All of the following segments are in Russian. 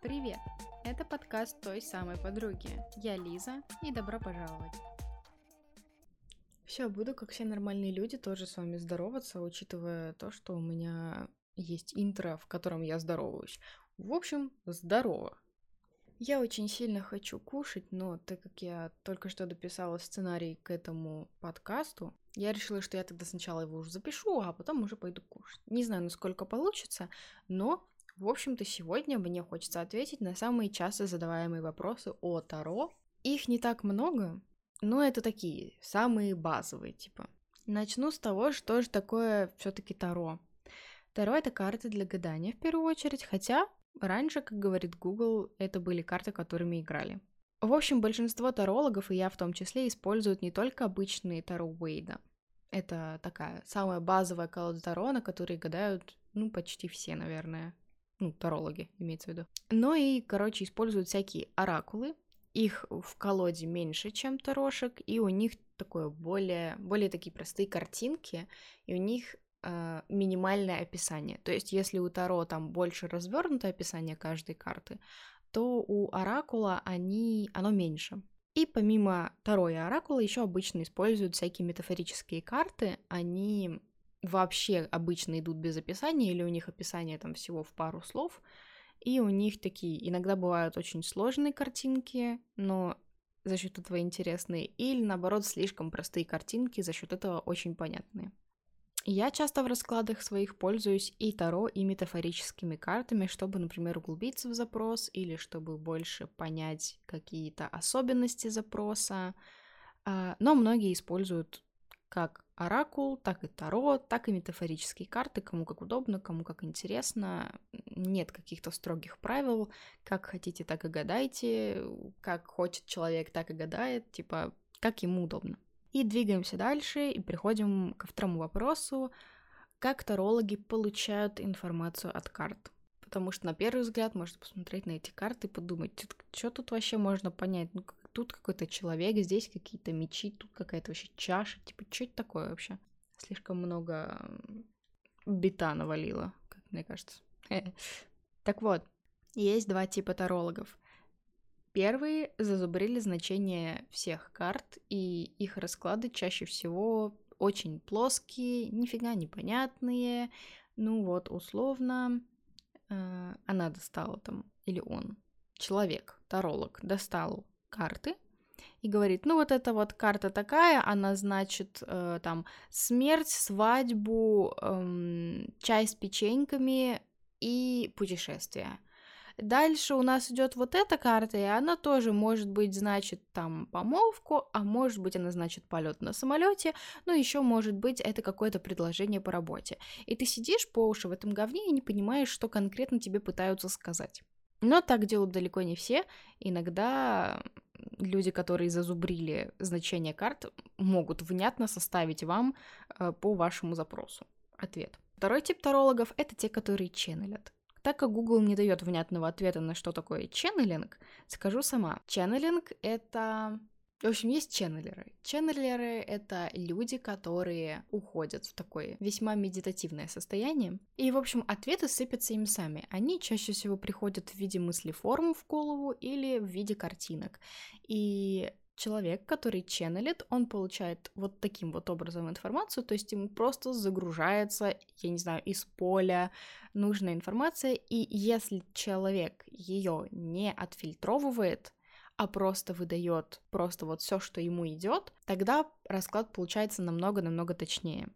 Привет! Это подкаст той самой подруги. Я Лиза, и добро пожаловать. Все, буду, как все нормальные люди, тоже с вами здороваться, учитывая то, что у меня есть интро, в котором я здороваюсь. В общем, здорово! Я очень сильно хочу кушать, но так как я только что дописала сценарий к этому подкасту, я решила, что я тогда сначала его уже запишу, а потом уже пойду кушать. Не знаю, насколько получится, но в общем-то, сегодня мне хочется ответить на самые часто задаваемые вопросы о Таро. Их не так много, но это такие, самые базовые, типа. Начну с того, что же такое все таки Таро. Таро — это карты для гадания в первую очередь, хотя раньше, как говорит Google, это были карты, которыми играли. В общем, большинство тарологов, и я в том числе, используют не только обычные Таро Уэйда. Это такая самая базовая колода Таро, на которой гадают, ну, почти все, наверное ну, тарологи имеется в виду. Но и, короче, используют всякие оракулы, их в колоде меньше, чем тарошек, и у них такое более, более такие простые картинки, и у них э, минимальное описание. То есть, если у Таро там больше развернутое описание каждой карты, то у Оракула они, оно меньше. И помимо Таро и Оракула еще обычно используют всякие метафорические карты. Они вообще обычно идут без описания, или у них описание там всего в пару слов, и у них такие иногда бывают очень сложные картинки, но за счет этого интересные, или наоборот слишком простые картинки, за счет этого очень понятные. Я часто в раскладах своих пользуюсь и Таро, и метафорическими картами, чтобы, например, углубиться в запрос или чтобы больше понять какие-то особенности запроса. А, но многие используют как оракул, так и таро, так и метафорические карты, кому как удобно, кому как интересно. Нет каких-то строгих правил, как хотите, так и гадайте, как хочет человек, так и гадает, типа, как ему удобно. И двигаемся дальше и приходим ко второму вопросу, как тарологи получают информацию от карт. Потому что на первый взгляд можно посмотреть на эти карты и подумать, что тут вообще можно понять, ну тут какой-то человек, здесь какие-то мечи, тут какая-то вообще чаша. Типа, что это такое вообще? Слишком много бита навалило, как мне кажется. Так вот, есть два типа тарологов. Первые зазубрили значение всех карт, и их расклады чаще всего очень плоские, нифига непонятные. Ну вот, условно, э, она достала там, или он, человек, таролог, достал карты и говорит, ну вот эта вот карта такая, она значит э, там смерть, свадьбу, э, чай с печеньками и путешествие. Дальше у нас идет вот эта карта, и она тоже может быть значит там помолвку, а может быть она значит полет на самолете, ну еще может быть это какое-то предложение по работе. И ты сидишь по уши в этом говне и не понимаешь, что конкретно тебе пытаются сказать. Но так делают далеко не все. Иногда люди, которые зазубрили значение карт, могут внятно составить вам э, по вашему запросу ответ. Второй тип тарологов — это те, которые ченнелят. Так как Google не дает внятного ответа на что такое ченнелинг, скажу сама. Ченнелинг — это в общем, есть ченнелеры. Ченнелеры — это люди, которые уходят в такое весьма медитативное состояние. И, в общем, ответы сыпятся им сами. Они чаще всего приходят в виде мыслеформ в голову или в виде картинок. И человек, который ченнелит, он получает вот таким вот образом информацию, то есть ему просто загружается, я не знаю, из поля нужная информация, и если человек ее не отфильтровывает, а просто выдает просто вот все, что ему идет, тогда расклад получается намного-намного точнее.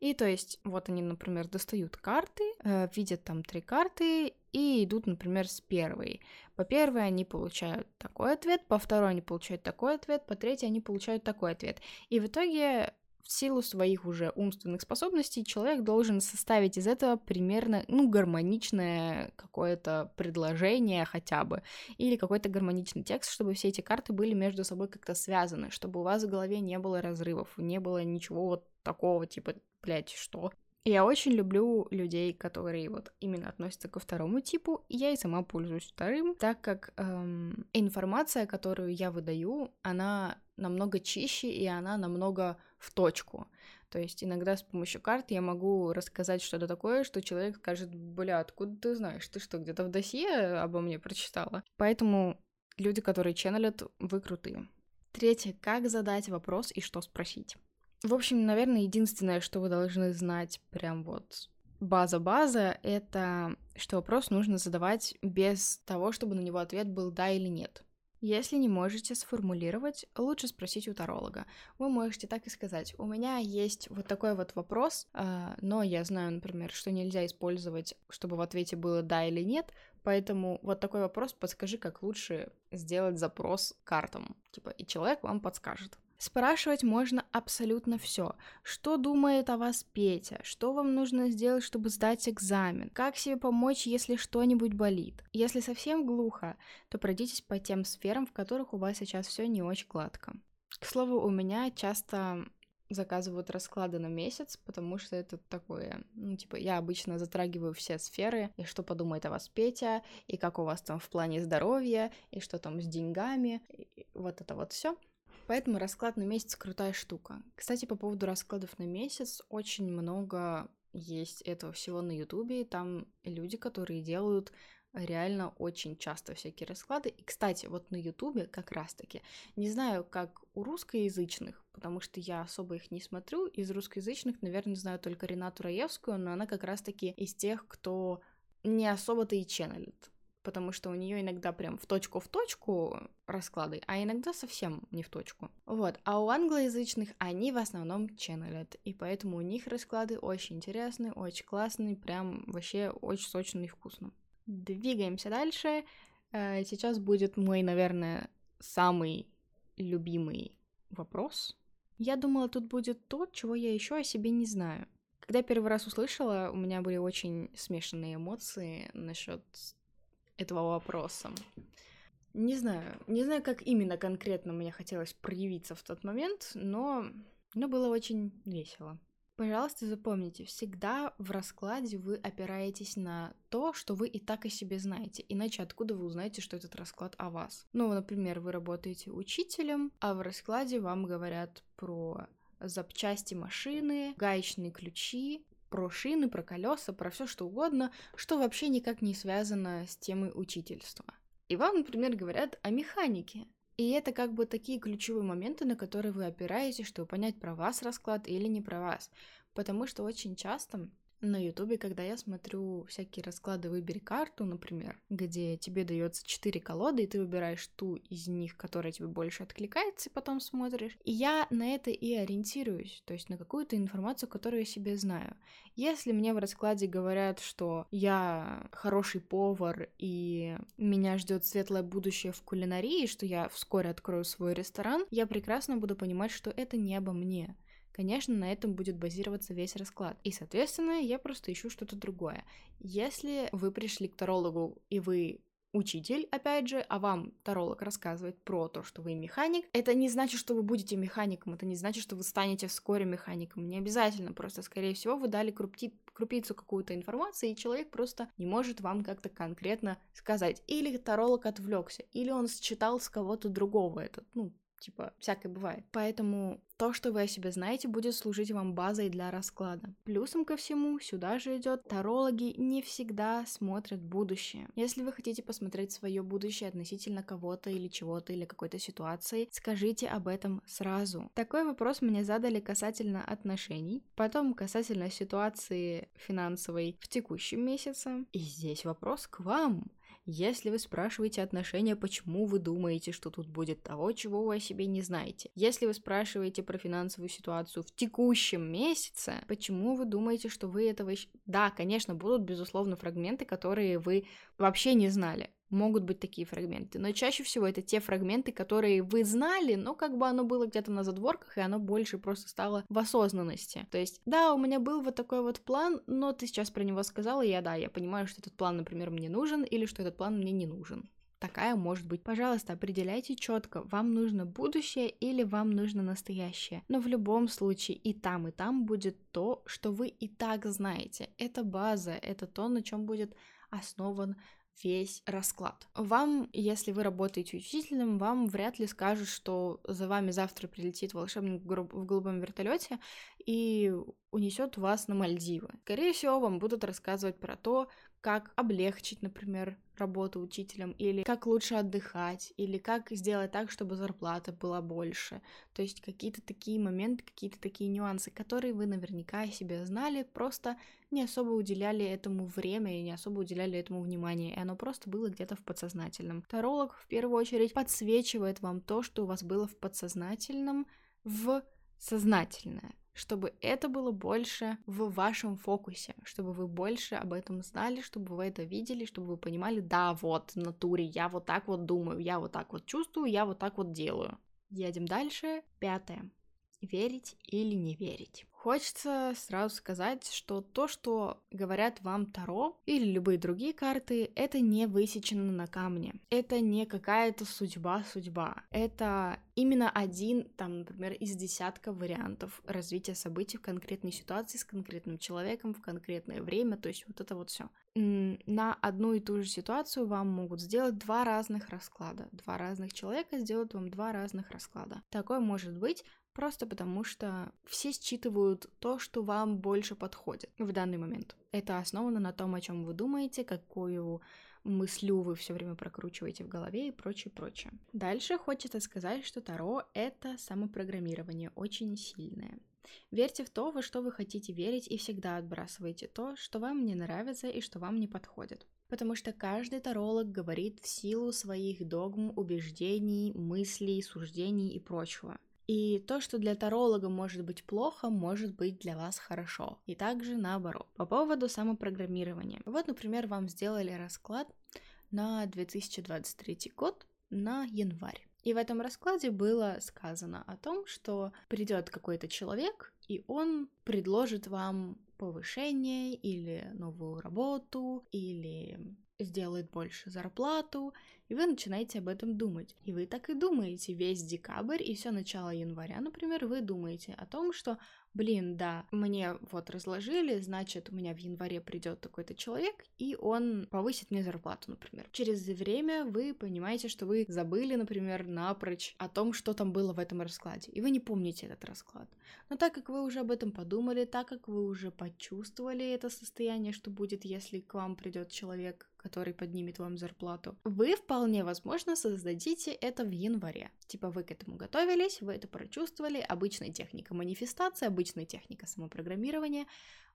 И то есть, вот они, например, достают карты, э, видят там три карты и идут, например, с первой. По первой они получают такой ответ, по второй они получают такой ответ, по третьей они получают такой ответ. И в итоге силу своих уже умственных способностей человек должен составить из этого примерно, ну, гармоничное какое-то предложение хотя бы, или какой-то гармоничный текст, чтобы все эти карты были между собой как-то связаны, чтобы у вас в голове не было разрывов, не было ничего вот такого, типа, блядь, что? Я очень люблю людей, которые вот именно относятся ко второму типу, я и сама пользуюсь вторым, так как эм, информация, которую я выдаю, она намного чище и она намного в точку. То есть иногда с помощью карт я могу рассказать что-то такое, что человек скажет, бля, откуда ты знаешь? Ты что, где-то в досье обо мне прочитала? Поэтому люди, которые ченнелят, вы крутые. Третье, как задать вопрос и что спросить. В общем, наверное, единственное, что вы должны знать прям вот база-база — это что вопрос нужно задавать без того, чтобы на него ответ был «да» или «нет». Если не можете сформулировать, лучше спросить у таролога. Вы можете так и сказать. У меня есть вот такой вот вопрос, а, но я знаю, например, что нельзя использовать, чтобы в ответе было да или нет, поэтому вот такой вопрос подскажи, как лучше сделать запрос картам. Типа, и человек вам подскажет. Спрашивать можно абсолютно все. Что думает о вас Петя? Что вам нужно сделать, чтобы сдать экзамен? Как себе помочь, если что-нибудь болит? Если совсем глухо, то пройдитесь по тем сферам, в которых у вас сейчас все не очень гладко. К слову, у меня часто заказывают расклады на месяц, потому что это такое, ну, типа, я обычно затрагиваю все сферы, и что подумает о вас Петя, и как у вас там в плане здоровья, и что там с деньгами, и вот это вот все. Поэтому расклад на месяц крутая штука. Кстати, по поводу раскладов на месяц, очень много есть этого всего на Ютубе. Там люди, которые делают реально очень часто всякие расклады. И, кстати, вот на Ютубе как раз-таки, не знаю, как у русскоязычных, потому что я особо их не смотрю, из русскоязычных, наверное, знаю только Ренату Раевскую, но она как раз-таки из тех, кто не особо-то и ченнелит потому что у нее иногда прям в точку в точку расклады, а иногда совсем не в точку. Вот, а у англоязычных они в основном ченнелят, и поэтому у них расклады очень интересные, очень классные, прям вообще очень сочные и вкусно. Двигаемся дальше. Э, сейчас будет мой, наверное, самый любимый вопрос. Я думала, тут будет то, чего я еще о себе не знаю. Когда первый раз услышала, у меня были очень смешанные эмоции насчет этого вопроса. Не знаю, не знаю, как именно конкретно мне хотелось проявиться в тот момент, но, но было очень весело. Пожалуйста, запомните, всегда в раскладе вы опираетесь на то, что вы и так о себе знаете. Иначе откуда вы узнаете, что этот расклад о вас? Ну, например, вы работаете учителем, а в раскладе вам говорят про запчасти машины, гаечные ключи, про шины, про колеса, про все что угодно, что вообще никак не связано с темой учительства. И вам, например, говорят о механике. И это как бы такие ключевые моменты, на которые вы опираетесь, чтобы понять, про вас расклад или не про вас. Потому что очень часто на Ютубе, когда я смотрю всякие расклады «Выбери карту», например, где тебе дается четыре колоды, и ты выбираешь ту из них, которая тебе больше откликается, и потом смотришь. И я на это и ориентируюсь, то есть на какую-то информацию, которую я себе знаю. Если мне в раскладе говорят, что я хороший повар, и меня ждет светлое будущее в кулинарии, что я вскоре открою свой ресторан, я прекрасно буду понимать, что это не обо мне конечно, на этом будет базироваться весь расклад. И, соответственно, я просто ищу что-то другое. Если вы пришли к тарологу и вы учитель, опять же, а вам таролог рассказывает про то, что вы механик, это не значит, что вы будете механиком, это не значит, что вы станете вскоре механиком, не обязательно, просто, скорее всего, вы дали крупти, крупицу какую-то информации, и человек просто не может вам как-то конкретно сказать. Или таролог отвлекся, или он считал с кого-то другого этот, ну, Типа, всякое бывает. Поэтому то, что вы о себе знаете, будет служить вам базой для расклада. Плюсом ко всему, сюда же идет, тарологи не всегда смотрят будущее. Если вы хотите посмотреть свое будущее относительно кого-то или чего-то или какой-то ситуации, скажите об этом сразу. Такой вопрос мне задали касательно отношений, потом касательно ситуации финансовой в текущем месяце. И здесь вопрос к вам. Если вы спрашиваете отношения, почему вы думаете, что тут будет того, чего вы о себе не знаете? Если вы спрашиваете про финансовую ситуацию в текущем месяце, почему вы думаете, что вы этого... Да, конечно, будут, безусловно, фрагменты, которые вы вообще не знали могут быть такие фрагменты. Но чаще всего это те фрагменты, которые вы знали, но как бы оно было где-то на задворках, и оно больше просто стало в осознанности. То есть, да, у меня был вот такой вот план, но ты сейчас про него сказала, и я, да, я понимаю, что этот план, например, мне нужен, или что этот план мне не нужен. Такая может быть. Пожалуйста, определяйте четко, вам нужно будущее или вам нужно настоящее. Но в любом случае и там, и там будет то, что вы и так знаете. Это база, это то, на чем будет основан весь расклад. Вам, если вы работаете учителем, вам вряд ли скажут, что за вами завтра прилетит волшебник в голубом вертолете и унесет вас на Мальдивы. Скорее всего, вам будут рассказывать про то, как облегчить, например, работу учителем, или как лучше отдыхать, или как сделать так, чтобы зарплата была больше. То есть какие-то такие моменты, какие-то такие нюансы, которые вы наверняка о себе знали, просто не особо уделяли этому время и не особо уделяли этому внимание, и оно просто было где-то в подсознательном. Таролог в первую очередь подсвечивает вам то, что у вас было в подсознательном, в сознательное чтобы это было больше в вашем фокусе, чтобы вы больше об этом знали, чтобы вы это видели, чтобы вы понимали, да, вот, в натуре, я вот так вот думаю, я вот так вот чувствую, я вот так вот делаю. Едем дальше. Пятое. Верить или не верить. Хочется сразу сказать, что то, что говорят вам Таро или любые другие карты, это не высечено на камне. Это не какая-то судьба-судьба. Это именно один, там, например, из десятка вариантов развития событий в конкретной ситуации с конкретным человеком в конкретное время. То есть вот это вот все. На одну и ту же ситуацию вам могут сделать два разных расклада. Два разных человека сделают вам два разных расклада. Такое может быть Просто потому что все считывают то, что вам больше подходит в данный момент. Это основано на том, о чем вы думаете, какую мыслю вы все время прокручиваете в голове и прочее, прочее. Дальше хочется сказать, что Таро — это самопрограммирование очень сильное. Верьте в то, во что вы хотите верить, и всегда отбрасывайте то, что вам не нравится и что вам не подходит. Потому что каждый таролог говорит в силу своих догм, убеждений, мыслей, суждений и прочего. И то, что для таролога может быть плохо, может быть для вас хорошо. И также наоборот. По поводу самопрограммирования. Вот, например, вам сделали расклад на 2023 год на январь. И в этом раскладе было сказано о том, что придет какой-то человек, и он предложит вам повышение или новую работу, или сделает больше зарплату, и вы начинаете об этом думать. И вы так и думаете весь декабрь и все начало января, например, вы думаете о том, что блин, да, мне вот разложили, значит, у меня в январе придет такой-то человек, и он повысит мне зарплату, например. Через время вы понимаете, что вы забыли, например, напрочь о том, что там было в этом раскладе, и вы не помните этот расклад. Но так как вы уже об этом подумали, так как вы уже почувствовали это состояние, что будет, если к вам придет человек, который поднимет вам зарплату, вы вполне возможно создадите это в январе. Типа вы к этому готовились, вы это прочувствовали, обычная техника манифестации, обычная техника самопрограммирования,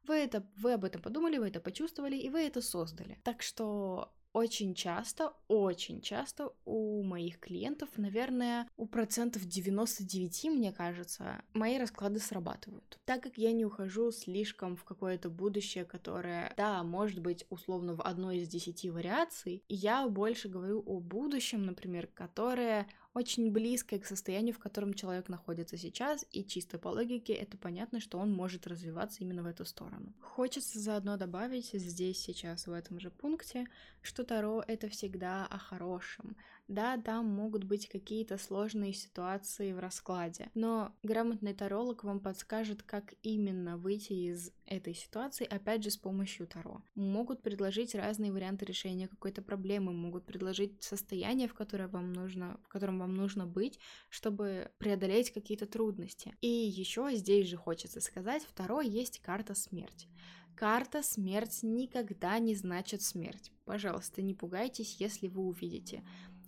вы, это, вы об этом подумали, вы это почувствовали, и вы это создали. Так что очень часто, очень часто у моих клиентов, наверное, у процентов 99, мне кажется, мои расклады срабатывают. Так как я не ухожу слишком в какое-то будущее, которое, да, может быть, условно в одной из десяти вариаций, я больше говорю о будущем, например, которое очень близкое к состоянию, в котором человек находится сейчас, и чисто по логике это понятно, что он может развиваться именно в эту сторону. Хочется заодно добавить здесь сейчас в этом же пункте, что Таро — это всегда о хорошем, да, там могут быть какие-то сложные ситуации в раскладе, но грамотный таролог вам подскажет, как именно выйти из этой ситуации, опять же, с помощью Таро. Могут предложить разные варианты решения какой-то проблемы, могут предложить состояние, в которое вам нужно, в котором вам нужно быть, чтобы преодолеть какие-то трудности. И еще здесь же хочется сказать, второе есть карта смерти. Карта смерть никогда не значит смерть. Пожалуйста, не пугайтесь, если вы увидите.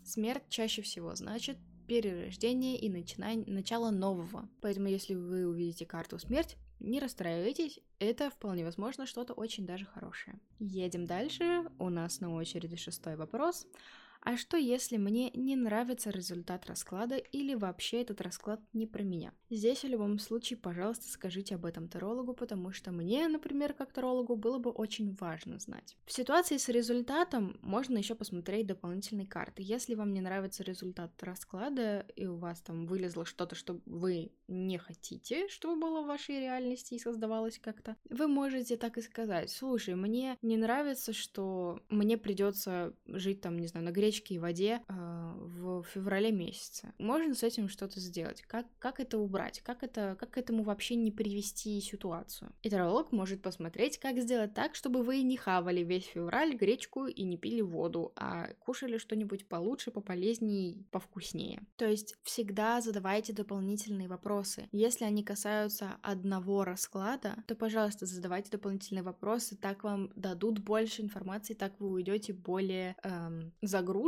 Смерть чаще всего значит перерождение и начина... начало нового. Поэтому, если вы увидите карту смерть, не расстраивайтесь, это вполне возможно что-то очень даже хорошее. Едем дальше. У нас на очереди шестой вопрос. А что если мне не нравится результат расклада или вообще этот расклад не про меня? Здесь в любом случае, пожалуйста, скажите об этом тарологу, потому что мне, например, как тарологу, было бы очень важно знать. В ситуации с результатом можно еще посмотреть дополнительные карты. Если вам не нравится результат расклада и у вас там вылезло что-то, что вы не хотите, чтобы было в вашей реальности и создавалось как-то, вы можете так и сказать. Слушай, мне не нравится, что мне придется жить там, не знаю, на греческом гречке и воде э, в феврале месяце. Можно с этим что-то сделать. Как, как это убрать? Как, это, как к этому вообще не привести ситуацию? И таролог может посмотреть, как сделать так, чтобы вы не хавали весь февраль гречку и не пили воду, а кушали что-нибудь получше, пополезнее, повкуснее. То есть всегда задавайте дополнительные вопросы. Если они касаются одного расклада, то, пожалуйста, задавайте дополнительные вопросы, так вам дадут больше информации, так вы уйдете более эм, загруженным,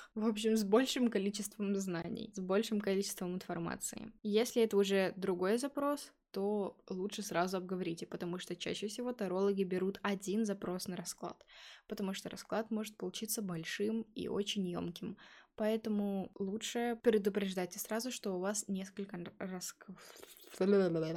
в общем, с большим количеством знаний, с большим количеством информации. Если это уже другой запрос, то лучше сразу обговорите, потому что чаще всего тарологи берут один запрос на расклад, потому что расклад может получиться большим и очень емким. Поэтому лучше предупреждайте сразу, что у вас несколько рас...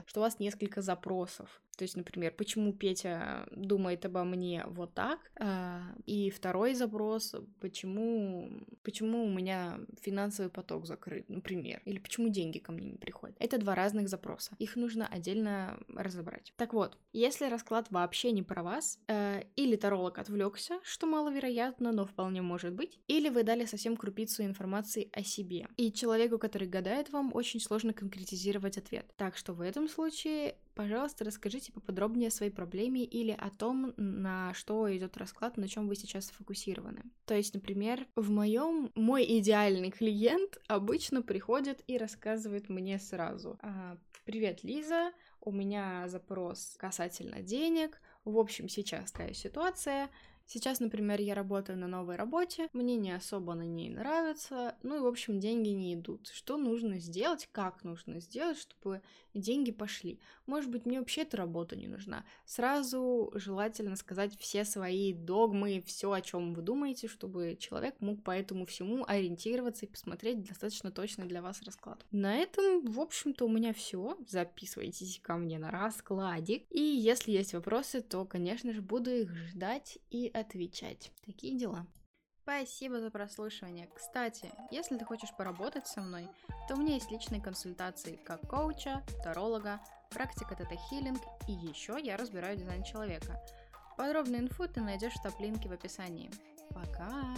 что у вас несколько запросов. То есть, например, почему Петя думает обо мне вот так, а, и второй запрос, почему, почему у меня финансовый поток закрыт, например, или почему деньги ко мне не приходят. Это два разных запроса. Их нужно отдельно разобрать. Так вот, если расклад вообще не про вас, э, или таролог отвлекся, что маловероятно, но вполне может быть, или вы дали совсем крупицу информации о себе, и человеку, который гадает вам, очень сложно конкретизировать ответ. Так что в этом случае Пожалуйста, расскажите поподробнее о своей проблеме или о том, на что идет расклад, на чем вы сейчас сфокусированы. То есть, например, в моем мой идеальный клиент обычно приходит и рассказывает мне сразу: «А, "Привет, Лиза, у меня запрос касательно денег. В общем, сейчас такая ситуация. Сейчас, например, я работаю на новой работе, мне не особо на ней нравится, ну и, в общем, деньги не идут. Что нужно сделать, как нужно сделать, чтобы деньги пошли? Может быть, мне вообще эта работа не нужна. Сразу желательно сказать все свои догмы, все, о чем вы думаете, чтобы человек мог по этому всему ориентироваться и посмотреть достаточно точно для вас расклад. На этом, в общем-то, у меня все. Записывайтесь ко мне на раскладик. И если есть вопросы, то, конечно же, буду их ждать и отвечать. Такие дела. Спасибо за прослушивание. Кстати, если ты хочешь поработать со мной, то у меня есть личные консультации как коуча, таролога, практика тета-хиллинг и еще я разбираю дизайн человека. Подробную инфу ты найдешь в топ-линке в описании. Пока!